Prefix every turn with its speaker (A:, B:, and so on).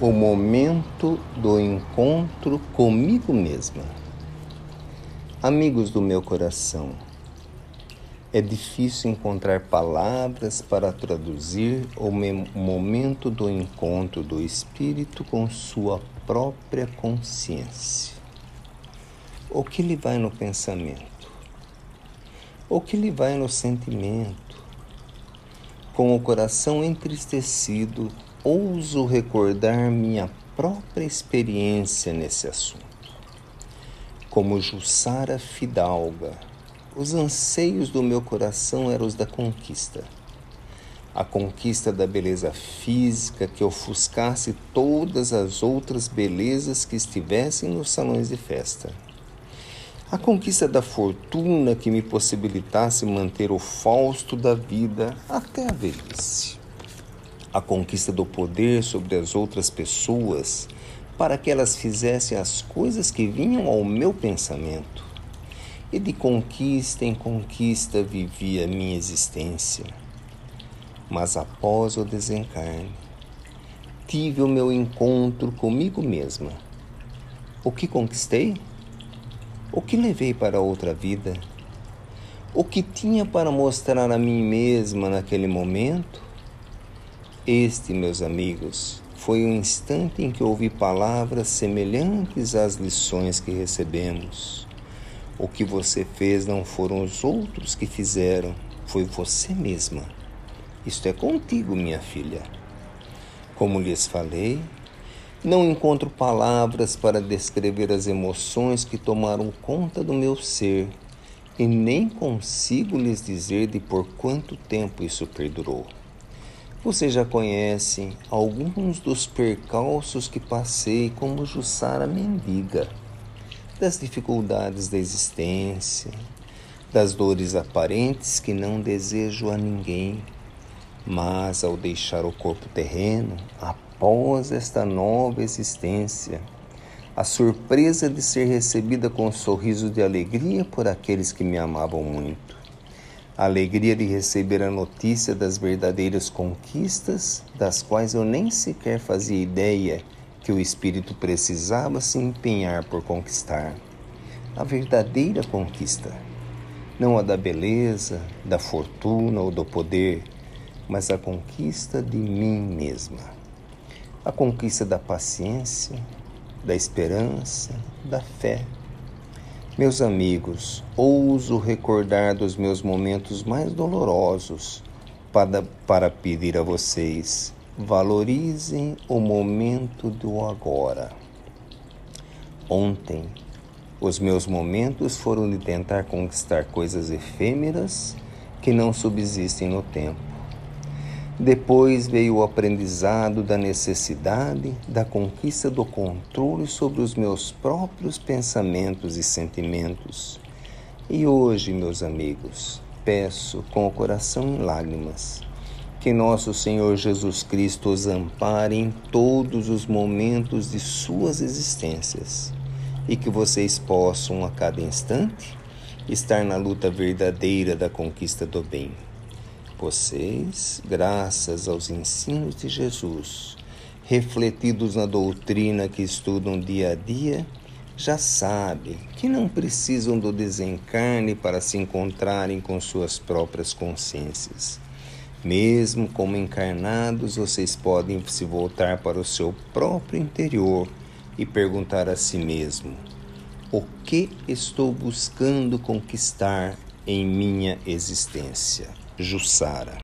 A: o momento do encontro comigo mesma. Amigos do meu coração, é difícil encontrar palavras para traduzir o momento do encontro do espírito com sua própria consciência. O que lhe vai no pensamento? O que lhe vai no sentimento? Com o coração entristecido, ouso recordar minha própria experiência nesse assunto. Como Jussara Fidalga, os anseios do meu coração eram os da conquista. A conquista da beleza física que ofuscasse todas as outras belezas que estivessem nos salões de festa. A conquista da fortuna que me possibilitasse manter o fausto da vida até a velhice a conquista do poder sobre as outras pessoas para que elas fizessem as coisas que vinham ao meu pensamento. E de conquista em conquista vivia minha existência. Mas após o desencarne, tive o meu encontro comigo mesma. O que conquistei? O que levei para outra vida? O que tinha para mostrar a mim mesma naquele momento? Este, meus amigos, foi o instante em que ouvi palavras semelhantes às lições que recebemos. O que você fez não foram os outros que fizeram, foi você mesma. Isto é contigo, minha filha. Como lhes falei, não encontro palavras para descrever as emoções que tomaram conta do meu ser e nem consigo lhes dizer de por quanto tempo isso perdurou. Você já conhece alguns dos percalços que passei como Jussara mendiga, das dificuldades da existência, das dores aparentes que não desejo a ninguém, mas ao deixar o corpo terreno, após esta nova existência, a surpresa de ser recebida com um sorriso de alegria por aqueles que me amavam muito a alegria de receber a notícia das verdadeiras conquistas, das quais eu nem sequer fazia ideia que o espírito precisava se empenhar por conquistar. A verdadeira conquista, não a da beleza, da fortuna ou do poder, mas a conquista de mim mesma. A conquista da paciência, da esperança, da fé meus amigos, ouso recordar dos meus momentos mais dolorosos para, para pedir a vocês: valorizem o momento do agora. Ontem, os meus momentos foram de tentar conquistar coisas efêmeras que não subsistem no tempo. Depois veio o aprendizado da necessidade da conquista do controle sobre os meus próprios pensamentos e sentimentos. E hoje, meus amigos, peço com o coração em lágrimas que nosso Senhor Jesus Cristo os ampare em todos os momentos de suas existências e que vocês possam, a cada instante, estar na luta verdadeira da conquista do bem. Vocês, graças aos ensinos de Jesus, refletidos na doutrina que estudam dia a dia, já sabem que não precisam do desencarne para se encontrarem com suas próprias consciências. Mesmo como encarnados, vocês podem se voltar para o seu próprio interior e perguntar a si mesmo: o que estou buscando conquistar em minha existência? Jussara